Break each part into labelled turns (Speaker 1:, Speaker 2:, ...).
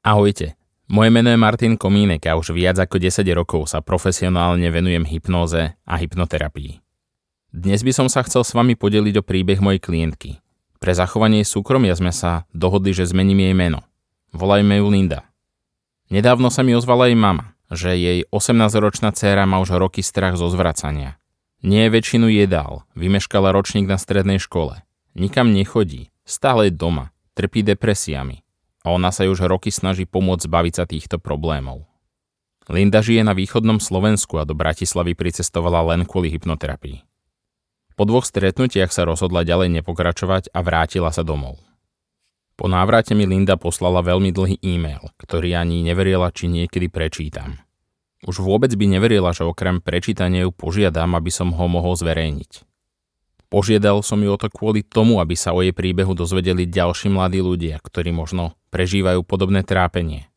Speaker 1: Ahojte, moje meno je Martin Komínek a už viac ako 10 rokov sa profesionálne venujem hypnóze a hypnoterapii. Dnes by som sa chcel s vami podeliť o príbeh mojej klientky. Pre zachovanie súkromia sme sa dohodli, že zmením jej meno. Volajme ju Linda. Nedávno sa mi ozvala jej mama, že jej 18-ročná dcéra má už roky strach zo zvracania. Nie väčšinu jedál, vymeškala ročník na strednej škole. Nikam nechodí, stále je doma, trpí depresiami a ona sa už roky snaží pomôcť zbaviť sa týchto problémov. Linda žije na východnom Slovensku a do Bratislavy pricestovala len kvôli hypnoterapii. Po dvoch stretnutiach sa rozhodla ďalej nepokračovať a vrátila sa domov. Po návrate mi Linda poslala veľmi dlhý e-mail, ktorý ani neverila, či niekedy prečítam. Už vôbec by neverila, že okrem prečítania ju požiadam, aby som ho mohol zverejniť. Požiadal som ju o to kvôli tomu, aby sa o jej príbehu dozvedeli ďalší mladí ľudia, ktorí možno prežívajú podobné trápenie.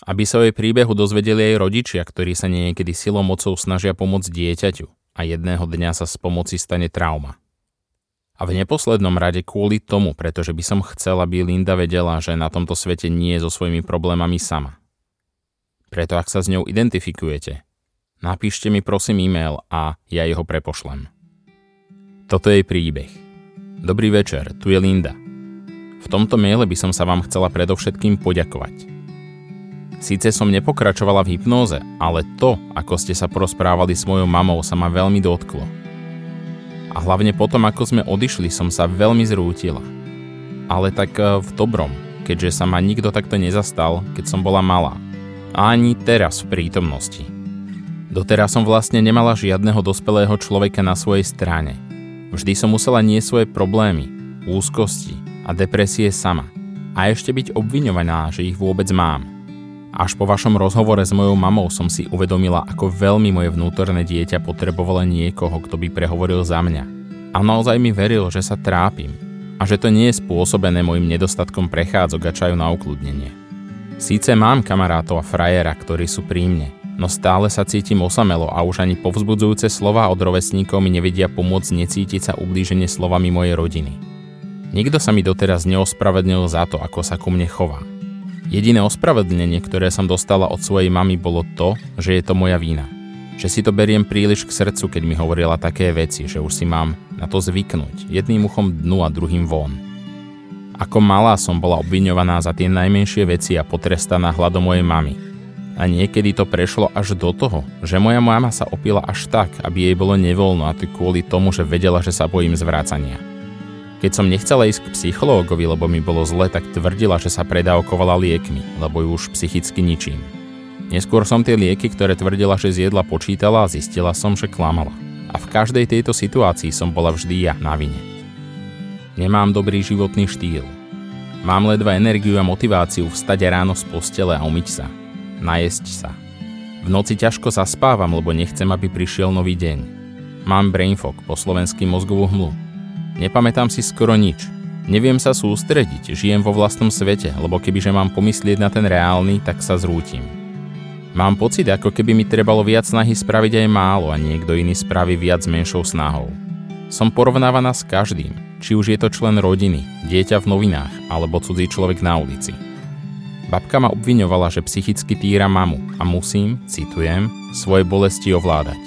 Speaker 1: Aby sa o jej príbehu dozvedeli aj rodičia, ktorí sa niekedy silou mocou snažia pomôcť dieťaťu a jedného dňa sa z pomoci stane trauma. A v neposlednom rade kvôli tomu, pretože by som chcel, aby Linda vedela, že na tomto svete nie je so svojimi problémami sama. Preto ak sa s ňou identifikujete, napíšte mi prosím e-mail a ja jeho prepošlem. Toto je príbeh. Dobrý večer, tu je Linda. V tomto maile by som sa vám chcela predovšetkým poďakovať. Síce som nepokračovala v hypnóze, ale to, ako ste sa porozprávali s mojou mamou, sa ma veľmi dotklo. A hlavne potom, ako sme odišli, som sa veľmi zrútila. Ale tak e, v dobrom, keďže sa ma nikto takto nezastal, keď som bola malá. A ani teraz v prítomnosti. Doteraz som vlastne nemala žiadneho dospelého človeka na svojej strane – Vždy som musela nie svoje problémy, úzkosti a depresie sama. A ešte byť obviňovaná, že ich vôbec mám. Až po vašom rozhovore s mojou mamou som si uvedomila, ako veľmi moje vnútorné dieťa potrebovalo niekoho, kto by prehovoril za mňa. A naozaj mi veril, že sa trápim a že to nie je spôsobené mojim nedostatkom prechádzok a čaju na ukludnenie. Síce mám kamarátov a frajera, ktorí sú pri mne, no stále sa cítim osamelo a už ani povzbudzujúce slova od rovesníkov mi nevedia pomôcť necítiť sa ublíženie slovami mojej rodiny. Nikto sa mi doteraz neospravedlnil za to, ako sa ku mne chová. Jediné ospravedlnenie, ktoré som dostala od svojej mamy, bolo to, že je to moja vína. Že si to beriem príliš k srdcu, keď mi hovorila také veci, že už si mám na to zvyknúť, jedným uchom dnu a druhým von. Ako malá som bola obviňovaná za tie najmenšie veci a potrestaná hľadom mojej mamy, a niekedy to prešlo až do toho, že moja mama sa opila až tak, aby jej bolo nevoľno a to kvôli tomu, že vedela, že sa bojím zvrácania. Keď som nechcela ísť k psychológovi, lebo mi bolo zle, tak tvrdila, že sa predávkovala liekmi, lebo ju už psychicky ničím. Neskôr som tie lieky, ktoré tvrdila, že zjedla, počítala a zistila som, že klamala. A v každej tejto situácii som bola vždy ja na vine. Nemám dobrý životný štýl. Mám ledva energiu a motiváciu vstať ráno z postele a umyť sa najesť sa. V noci ťažko zaspávam, lebo nechcem, aby prišiel nový deň. Mám brain fog, po slovensky mozgovú hmlu. Nepamätám si skoro nič. Neviem sa sústrediť, žijem vo vlastnom svete, lebo kebyže mám pomyslieť na ten reálny, tak sa zrútim. Mám pocit, ako keby mi trebalo viac snahy spraviť aj málo a niekto iný spraví viac s menšou snahou. Som porovnávaná s každým, či už je to člen rodiny, dieťa v novinách alebo cudzí človek na ulici. Babka ma obviňovala, že psychicky týra mamu a musím, citujem, svoje bolesti ovládať.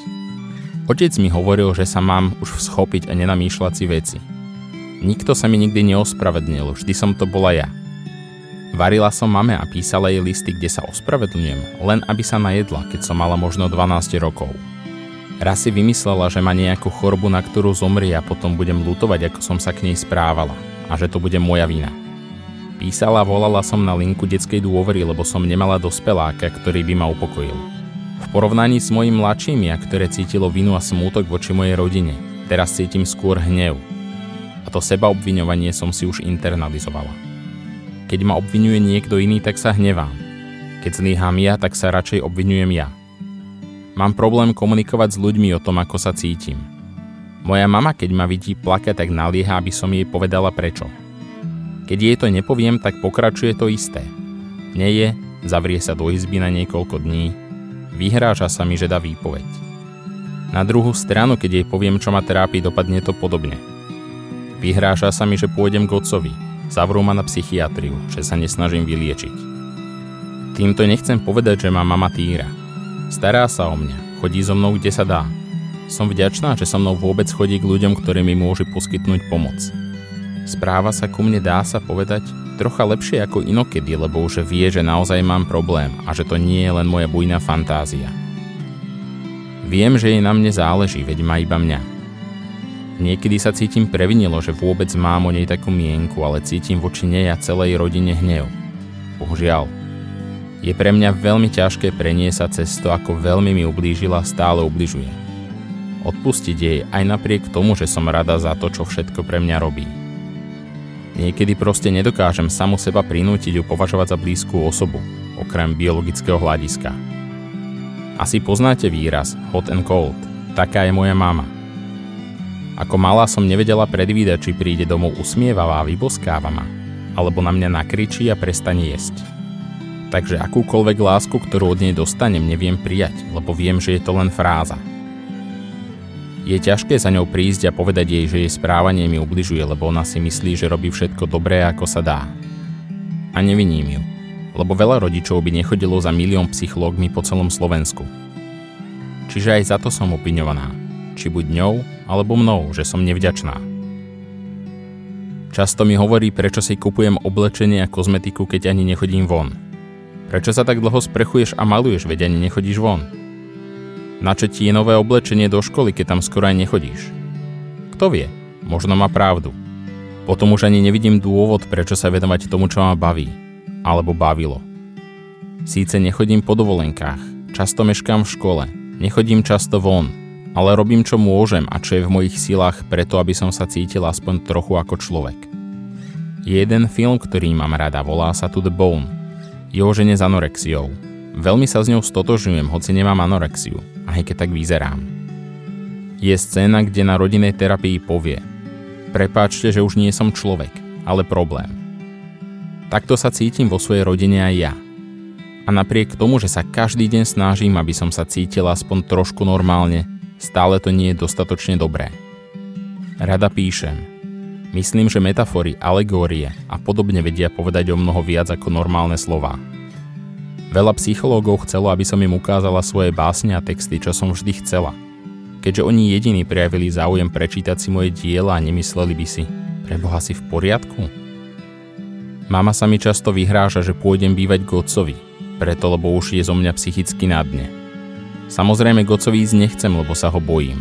Speaker 1: Otec mi hovoril, že sa mám už schopiť a nenamýšľať si veci. Nikto sa mi nikdy neospravedlnil, vždy som to bola ja. Varila som mame a písala jej listy, kde sa ospravedlňujem, len aby sa najedla, keď som mala možno 12 rokov. Raz si vymyslela, že má nejakú chorobu, na ktorú zomrie a potom budem lutovať, ako som sa k nej správala a že to bude moja vina. Písala, volala som na linku detskej dôvery, lebo som nemala dospeláka, ktorý by ma upokojil. V porovnaní s mojim mladšími, a ktoré cítilo vinu a smútok voči mojej rodine, teraz cítim skôr hnev. A to seba obviňovanie som si už internalizovala. Keď ma obvinuje niekto iný, tak sa hnevám. Keď zlíham ja, tak sa radšej obvinujem ja. Mám problém komunikovať s ľuďmi o tom, ako sa cítim. Moja mama, keď ma vidí plakať, tak nalieha, aby som jej povedala prečo. Keď jej to nepoviem, tak pokračuje to isté. Neje, zavrie sa do izby na niekoľko dní, vyhráža sa mi, že dá výpoveď. Na druhú stranu, keď jej poviem, čo ma trápi, dopadne to podobne. Vyhráža sa mi, že pôjdem k otcovi, zavrú ma na psychiatriu, že sa nesnažím vyliečiť. Týmto nechcem povedať, že má mama týra. Stará sa o mňa, chodí so mnou kde sa dá. Som vďačná, že so mnou vôbec chodí k ľuďom, ktorí mi môžu poskytnúť pomoc. Správa sa ku mne dá sa povedať trocha lepšie ako inokedy, lebo už vie, že naozaj mám problém a že to nie je len moja bujná fantázia. Viem, že jej na mne záleží, veď má iba mňa. Niekedy sa cítim previnilo, že vôbec mám o nej takú mienku, ale cítim voči nej a celej rodine hnev. Bohužiaľ, je pre mňa veľmi ťažké preniesať cez to, ako veľmi mi ublížila, stále ubližuje. Odpustiť jej aj napriek tomu, že som rada za to, čo všetko pre mňa robí. Niekedy proste nedokážem samu seba prinútiť ju považovať za blízku osobu, okrem biologického hľadiska. Asi poznáte výraz hot and cold. Taká je moja mama. Ako malá som nevedela predvídať, či príde domov usmievavá a vyboskáva ma, alebo na mňa nakričí a prestane jesť takže akúkoľvek lásku, ktorú od nej dostanem, neviem prijať, lebo viem, že je to len fráza. Je ťažké za ňou prísť a povedať jej, že jej správanie mi ubližuje, lebo ona si myslí, že robí všetko dobré, ako sa dá. A neviním ju, lebo veľa rodičov by nechodilo za milión psychológmi po celom Slovensku. Čiže aj za to som opinovaná, či buď ňou, alebo mnou, že som nevďačná. Často mi hovorí, prečo si kupujem oblečenie a kozmetiku, keď ani nechodím von – Prečo sa tak dlho sprechuješ a maluješ, veď ani nechodíš von? Na čo ti je nové oblečenie do školy, keď tam skoro aj nechodíš? Kto vie, možno má pravdu. Potom už ani nevidím dôvod, prečo sa venovať tomu, čo ma baví. Alebo bavilo. Síce nechodím po dovolenkách, často meškám v škole, nechodím často von, ale robím čo môžem a čo je v mojich silách preto, aby som sa cítil aspoň trochu ako človek. Je jeden film, ktorý mám rada, volá sa To The Bone je o žene s anorexiou. Veľmi sa s ňou stotožňujem, hoci nemám anorexiu, aj keď tak vyzerám. Je scéna, kde na rodinej terapii povie Prepáčte, že už nie som človek, ale problém. Takto sa cítim vo svojej rodine aj ja. A napriek tomu, že sa každý deň snažím, aby som sa cítila aspoň trošku normálne, stále to nie je dostatočne dobré. Rada píšem, Myslím, že metafory, alegórie a podobne vedia povedať o mnoho viac ako normálne slova. Veľa psychológov chcelo, aby som im ukázala svoje básne a texty, čo som vždy chcela. Keďže oni jediní prejavili záujem prečítať si moje diela a nemysleli by si, preboha si v poriadku? Mama sa mi často vyhráža, že pôjdem bývať k otcovi, preto lebo už je zo mňa psychicky na dne. Samozrejme Gocovi ísť nechcem, lebo sa ho bojím.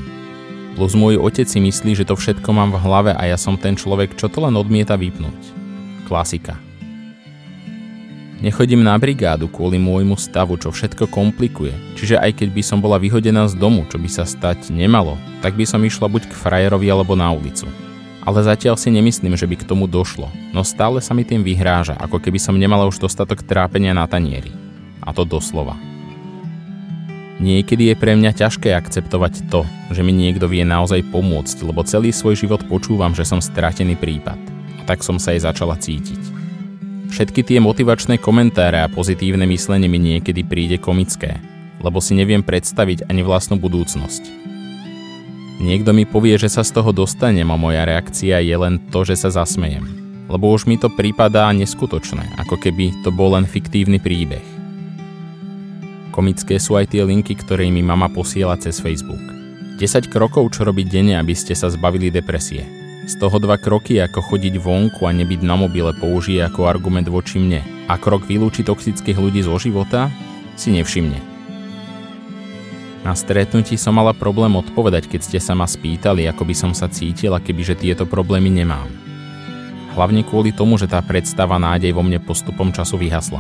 Speaker 1: Plus môj otec si myslí, že to všetko mám v hlave a ja som ten človek, čo to len odmieta vypnúť. Klasika. Nechodím na brigádu kvôli môjmu stavu, čo všetko komplikuje, čiže aj keď by som bola vyhodená z domu, čo by sa stať nemalo, tak by som išla buď k frajerovi alebo na ulicu. Ale zatiaľ si nemyslím, že by k tomu došlo, no stále sa mi tým vyhráža, ako keby som nemala už dostatok trápenia na tanieri. A to doslova. Niekedy je pre mňa ťažké akceptovať to, že mi niekto vie naozaj pomôcť, lebo celý svoj život počúvam, že som stratený prípad. A tak som sa aj začala cítiť. Všetky tie motivačné komentáre a pozitívne myslenie mi niekedy príde komické, lebo si neviem predstaviť ani vlastnú budúcnosť. Niekto mi povie, že sa z toho dostanem a moja reakcia je len to, že sa zasmejem. Lebo už mi to prípadá neskutočné, ako keby to bol len fiktívny príbeh. Komické sú aj tie linky, ktoré mi mama posiela cez Facebook. 10 krokov, čo robiť denne, aby ste sa zbavili depresie. Z toho dva kroky, ako chodiť vonku a nebyť na mobile, použije ako argument voči mne. A krok vylúči toxických ľudí zo života, si nevšimne. Na stretnutí som mala problém odpovedať, keď ste sa ma spýtali, ako by som sa cítila, kebyže tieto problémy nemám. Hlavne kvôli tomu, že tá predstava nádej vo mne postupom času vyhasla.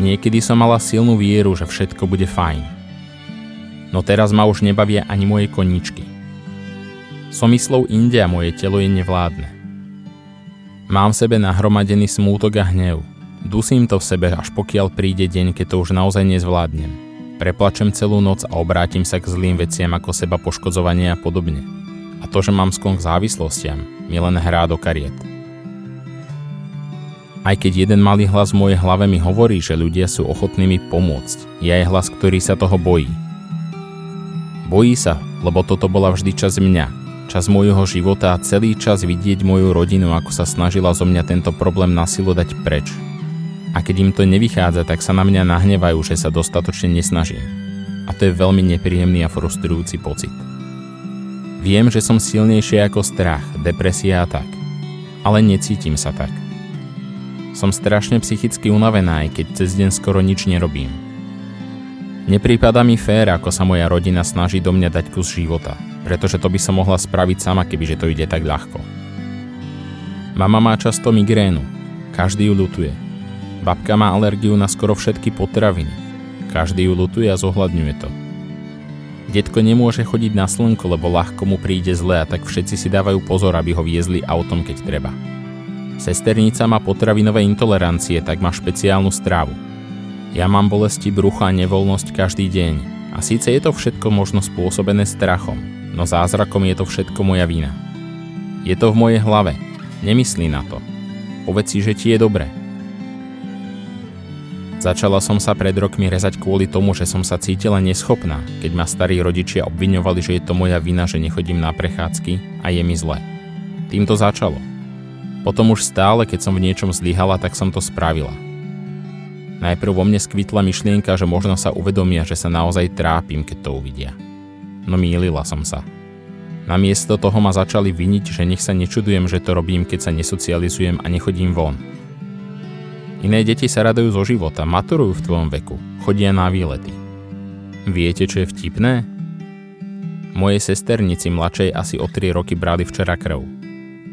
Speaker 1: Niekedy som mala silnú vieru, že všetko bude fajn. No teraz ma už nebavia ani moje koničky. Som myslou inde a moje telo je nevládne. Mám v sebe nahromadený smútok a hnev. Dusím to v sebe, až pokiaľ príde deň, keď to už naozaj nezvládnem. Preplačem celú noc a obrátim sa k zlým veciam ako seba poškodzovanie a podobne. A to, že mám sklon k závislostiam, mi len hrá do kariet. Aj keď jeden malý hlas v mojej hlave mi hovorí, že ľudia sú ochotní mi pomôcť, je aj hlas, ktorý sa toho bojí. Bojí sa, lebo toto bola vždy čas mňa, čas môjho života a celý čas vidieť moju rodinu, ako sa snažila zo mňa tento problém na silu dať preč. A keď im to nevychádza, tak sa na mňa nahnevajú, že sa dostatočne nesnažím. A to je veľmi nepríjemný a frustrujúci pocit. Viem, že som silnejšie ako strach, depresia a tak. Ale necítim sa tak. Som strašne psychicky unavená, aj keď cez deň skoro nič nerobím. Neprípada mi fér, ako sa moja rodina snaží do mňa dať kus života, pretože to by som mohla spraviť sama, kebyže to ide tak ľahko. Mama má často migrénu, každý ju lutuje. Babka má alergiu na skoro všetky potraviny, každý ju lutuje a zohľadňuje to. Detko nemôže chodiť na slnko, lebo ľahko mu príde zle a tak všetci si dávajú pozor, aby ho viezli autom, keď treba. Sesternica má potravinové intolerancie, tak má špeciálnu strávu. Ja mám bolesti brucha a nevoľnosť každý deň. A síce je to všetko možno spôsobené strachom, no zázrakom je to všetko moja vina. Je to v mojej hlave. Nemyslí na to. Povedz si, že ti je dobre. Začala som sa pred rokmi rezať kvôli tomu, že som sa cítila neschopná, keď ma starí rodičia obviňovali, že je to moja vina, že nechodím na prechádzky a je mi zle. Tým to začalo. Potom už stále, keď som v niečom zlyhala, tak som to spravila. Najprv vo mne skvitla myšlienka, že možno sa uvedomia, že sa naozaj trápim, keď to uvidia. No mýlila som sa. Namiesto toho ma začali viniť, že nech sa nečudujem, že to robím, keď sa nesocializujem a nechodím von, Iné deti sa radujú zo života, maturujú v tvojom veku, chodia na výlety. Viete, čo je vtipné? Mojej sesternici mladšej asi o 3 roky brali včera krv.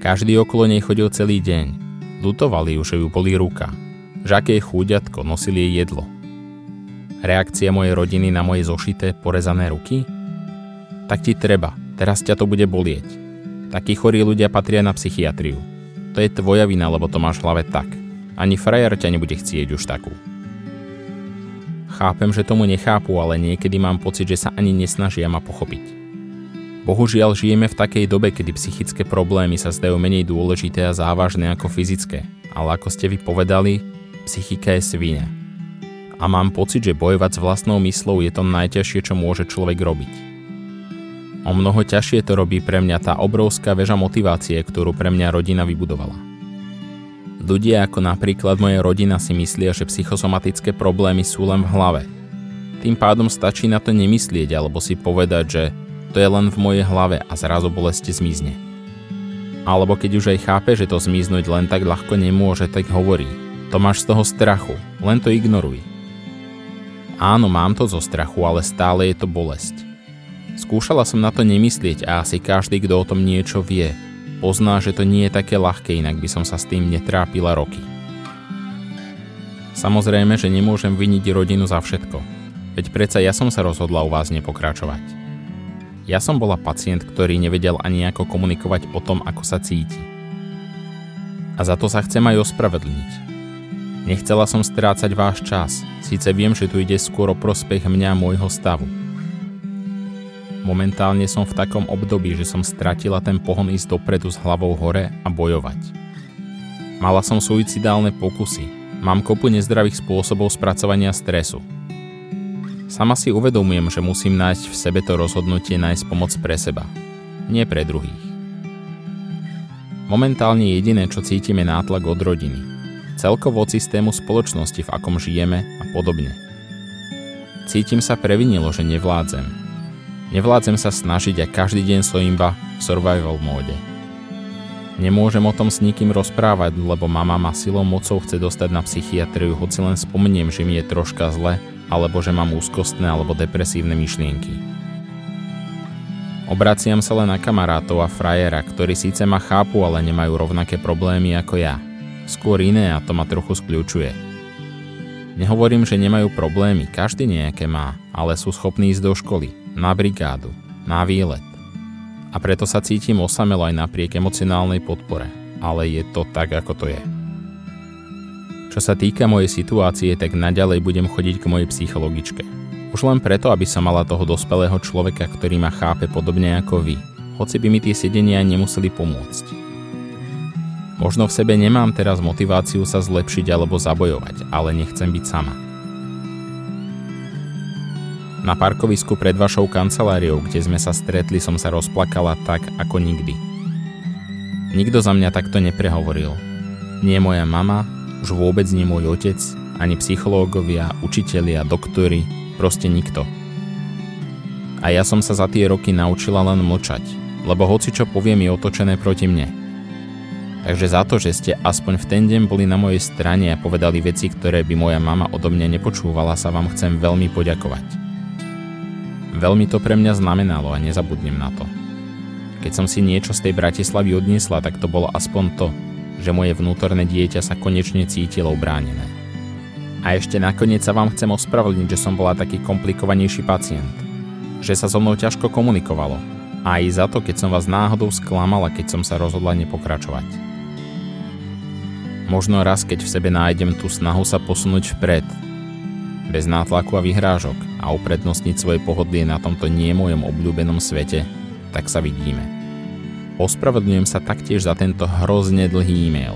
Speaker 1: Každý okolo nej chodil celý deň. Lutovali ju, že ju boli ruka. Že aké je chúďatko, nosili jej jedlo. Reakcia mojej rodiny na moje zošité, porezané ruky? Tak ti treba, teraz ťa to bude bolieť. Takí chorí ľudia patria na psychiatriu. To je tvoja vina, lebo to máš v hlave tak. Ani frajer ťa nebude chcieť už takú. Chápem, že tomu nechápu, ale niekedy mám pocit, že sa ani nesnažia ma pochopiť. Bohužiaľ žijeme v takej dobe, kedy psychické problémy sa zdajú menej dôležité a závažné ako fyzické, ale ako ste vy povedali, psychika je svinia. A mám pocit, že bojovať s vlastnou myslou je to najťažšie, čo môže človek robiť. O mnoho ťažšie to robí pre mňa tá obrovská väža motivácie, ktorú pre mňa rodina vybudovala. Ľudia ako napríklad moja rodina si myslia, že psychosomatické problémy sú len v hlave. Tým pádom stačí na to nemyslieť alebo si povedať, že to je len v mojej hlave a zrazu bolesti zmizne. Alebo keď už aj chápe, že to zmiznúť len tak ľahko nemôže, tak hovorí. To máš z toho strachu, len to ignoruj. Áno, mám to zo strachu, ale stále je to bolesť. Skúšala som na to nemyslieť a asi každý, kto o tom niečo vie, Pozná, že to nie je také ľahké, inak by som sa s tým netrápila roky. Samozrejme, že nemôžem viniť rodinu za všetko. Veď predsa ja som sa rozhodla u vás nepokračovať. Ja som bola pacient, ktorý nevedel ani ako komunikovať o tom, ako sa cíti. A za to sa chcem aj ospravedlniť. Nechcela som strácať váš čas, síce viem, že tu ide skôr o prospech mňa a môjho stavu. Momentálne som v takom období, že som stratila ten pohon ísť dopredu s hlavou hore a bojovať. Mala som suicidálne pokusy, mám kopu nezdravých spôsobov spracovania stresu. Sama si uvedomujem, že musím nájsť v sebe to rozhodnutie nájsť pomoc pre seba, nie pre druhých. Momentálne jediné, čo cítime nátlak od rodiny, celkovo od systému spoločnosti, v akom žijeme a podobne. Cítim sa previnilo, že nevládzem, Nevládzem sa snažiť a každý deň som iba v survival móde. Nemôžem o tom s nikým rozprávať, lebo mama ma silou mocou chce dostať na psychiatriu, hoci len spomeniem, že mi je troška zle, alebo že mám úzkostné alebo depresívne myšlienky. Obraciam sa len na kamarátov a frajera, ktorí síce ma chápu, ale nemajú rovnaké problémy ako ja. Skôr iné a to ma trochu skľúčuje. Nehovorím, že nemajú problémy, každý nejaké má, ale sú schopní ísť do školy, na brigádu, na výlet. A preto sa cítim osamelo aj napriek emocionálnej podpore, ale je to tak, ako to je. Čo sa týka mojej situácie, tak naďalej budem chodiť k mojej psychologičke. Už len preto, aby som mala toho dospelého človeka, ktorý ma chápe podobne ako vy, hoci by mi tie sedenia nemuseli pomôcť. Možno v sebe nemám teraz motiváciu sa zlepšiť alebo zabojovať, ale nechcem byť sama. Na parkovisku pred vašou kanceláriou, kde sme sa stretli, som sa rozplakala tak, ako nikdy. Nikto za mňa takto neprehovoril. Nie moja mama, Už vôbec nie môj otec, ani psychológovia, učitelia, doktory, proste nikto. A ja som sa za tie roky naučila len mlčať, lebo hoci čo poviem je otočené proti mne. Takže za to, že ste aspoň v ten deň boli na mojej strane a povedali veci, ktoré by moja mama odo mňa nepočúvala, sa vám chcem veľmi poďakovať. Veľmi to pre mňa znamenalo a nezabudnem na to. Keď som si niečo z tej Bratislavy odniesla, tak to bolo aspoň to, že moje vnútorné dieťa sa konečne cítilo ubránené. A ešte nakoniec sa vám chcem ospravedlniť, že som bola taký komplikovanejší pacient. Že sa so mnou ťažko komunikovalo. A aj za to, keď som vás náhodou sklamala, keď som sa rozhodla nepokračovať. Možno raz, keď v sebe nájdem tú snahu sa posunúť vpred, bez nátlaku a vyhrážok a uprednostniť svoje pohodlie na tomto nie mojom obľúbenom svete, tak sa vidíme. Ospravedlňujem sa taktiež za tento hrozne dlhý e-mail.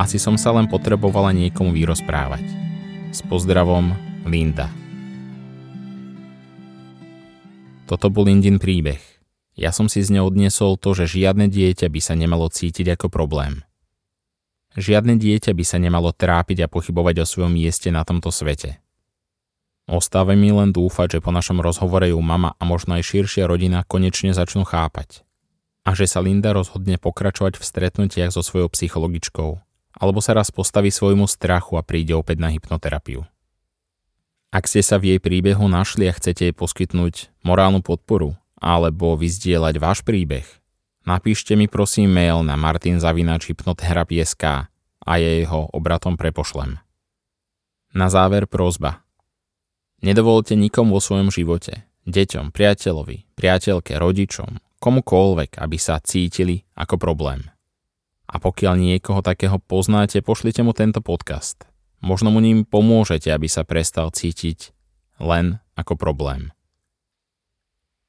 Speaker 1: Asi som sa len potrebovala niekomu vyrozprávať. S pozdravom, Linda. Toto bol Lindin príbeh. Ja som si z neho odniesol to, že žiadne dieťa by sa nemalo cítiť ako problém. Žiadne dieťa by sa nemalo trápiť a pochybovať o svojom mieste na tomto svete. Ostáva mi len dúfať, že po našom rozhovore ju mama a možno aj širšia rodina konečne začnú chápať. A že sa Linda rozhodne pokračovať v stretnutiach so svojou psychologičkou, alebo sa raz postaví svojmu strachu a príde opäť na hypnoterapiu. Ak ste sa v jej príbehu našli a chcete jej poskytnúť morálnu podporu alebo vyzdieľať váš príbeh, napíšte mi prosím mail na martinzavinačhypnotherapie.sk a jej ho obratom prepošlem. Na záver prozba – Nedovolte nikomu vo svojom živote, deťom, priateľovi, priateľke, rodičom, komukoľvek, aby sa cítili ako problém. A pokiaľ niekoho takého poznáte, pošlite mu tento podcast. Možno mu ním pomôžete, aby sa prestal cítiť len ako problém.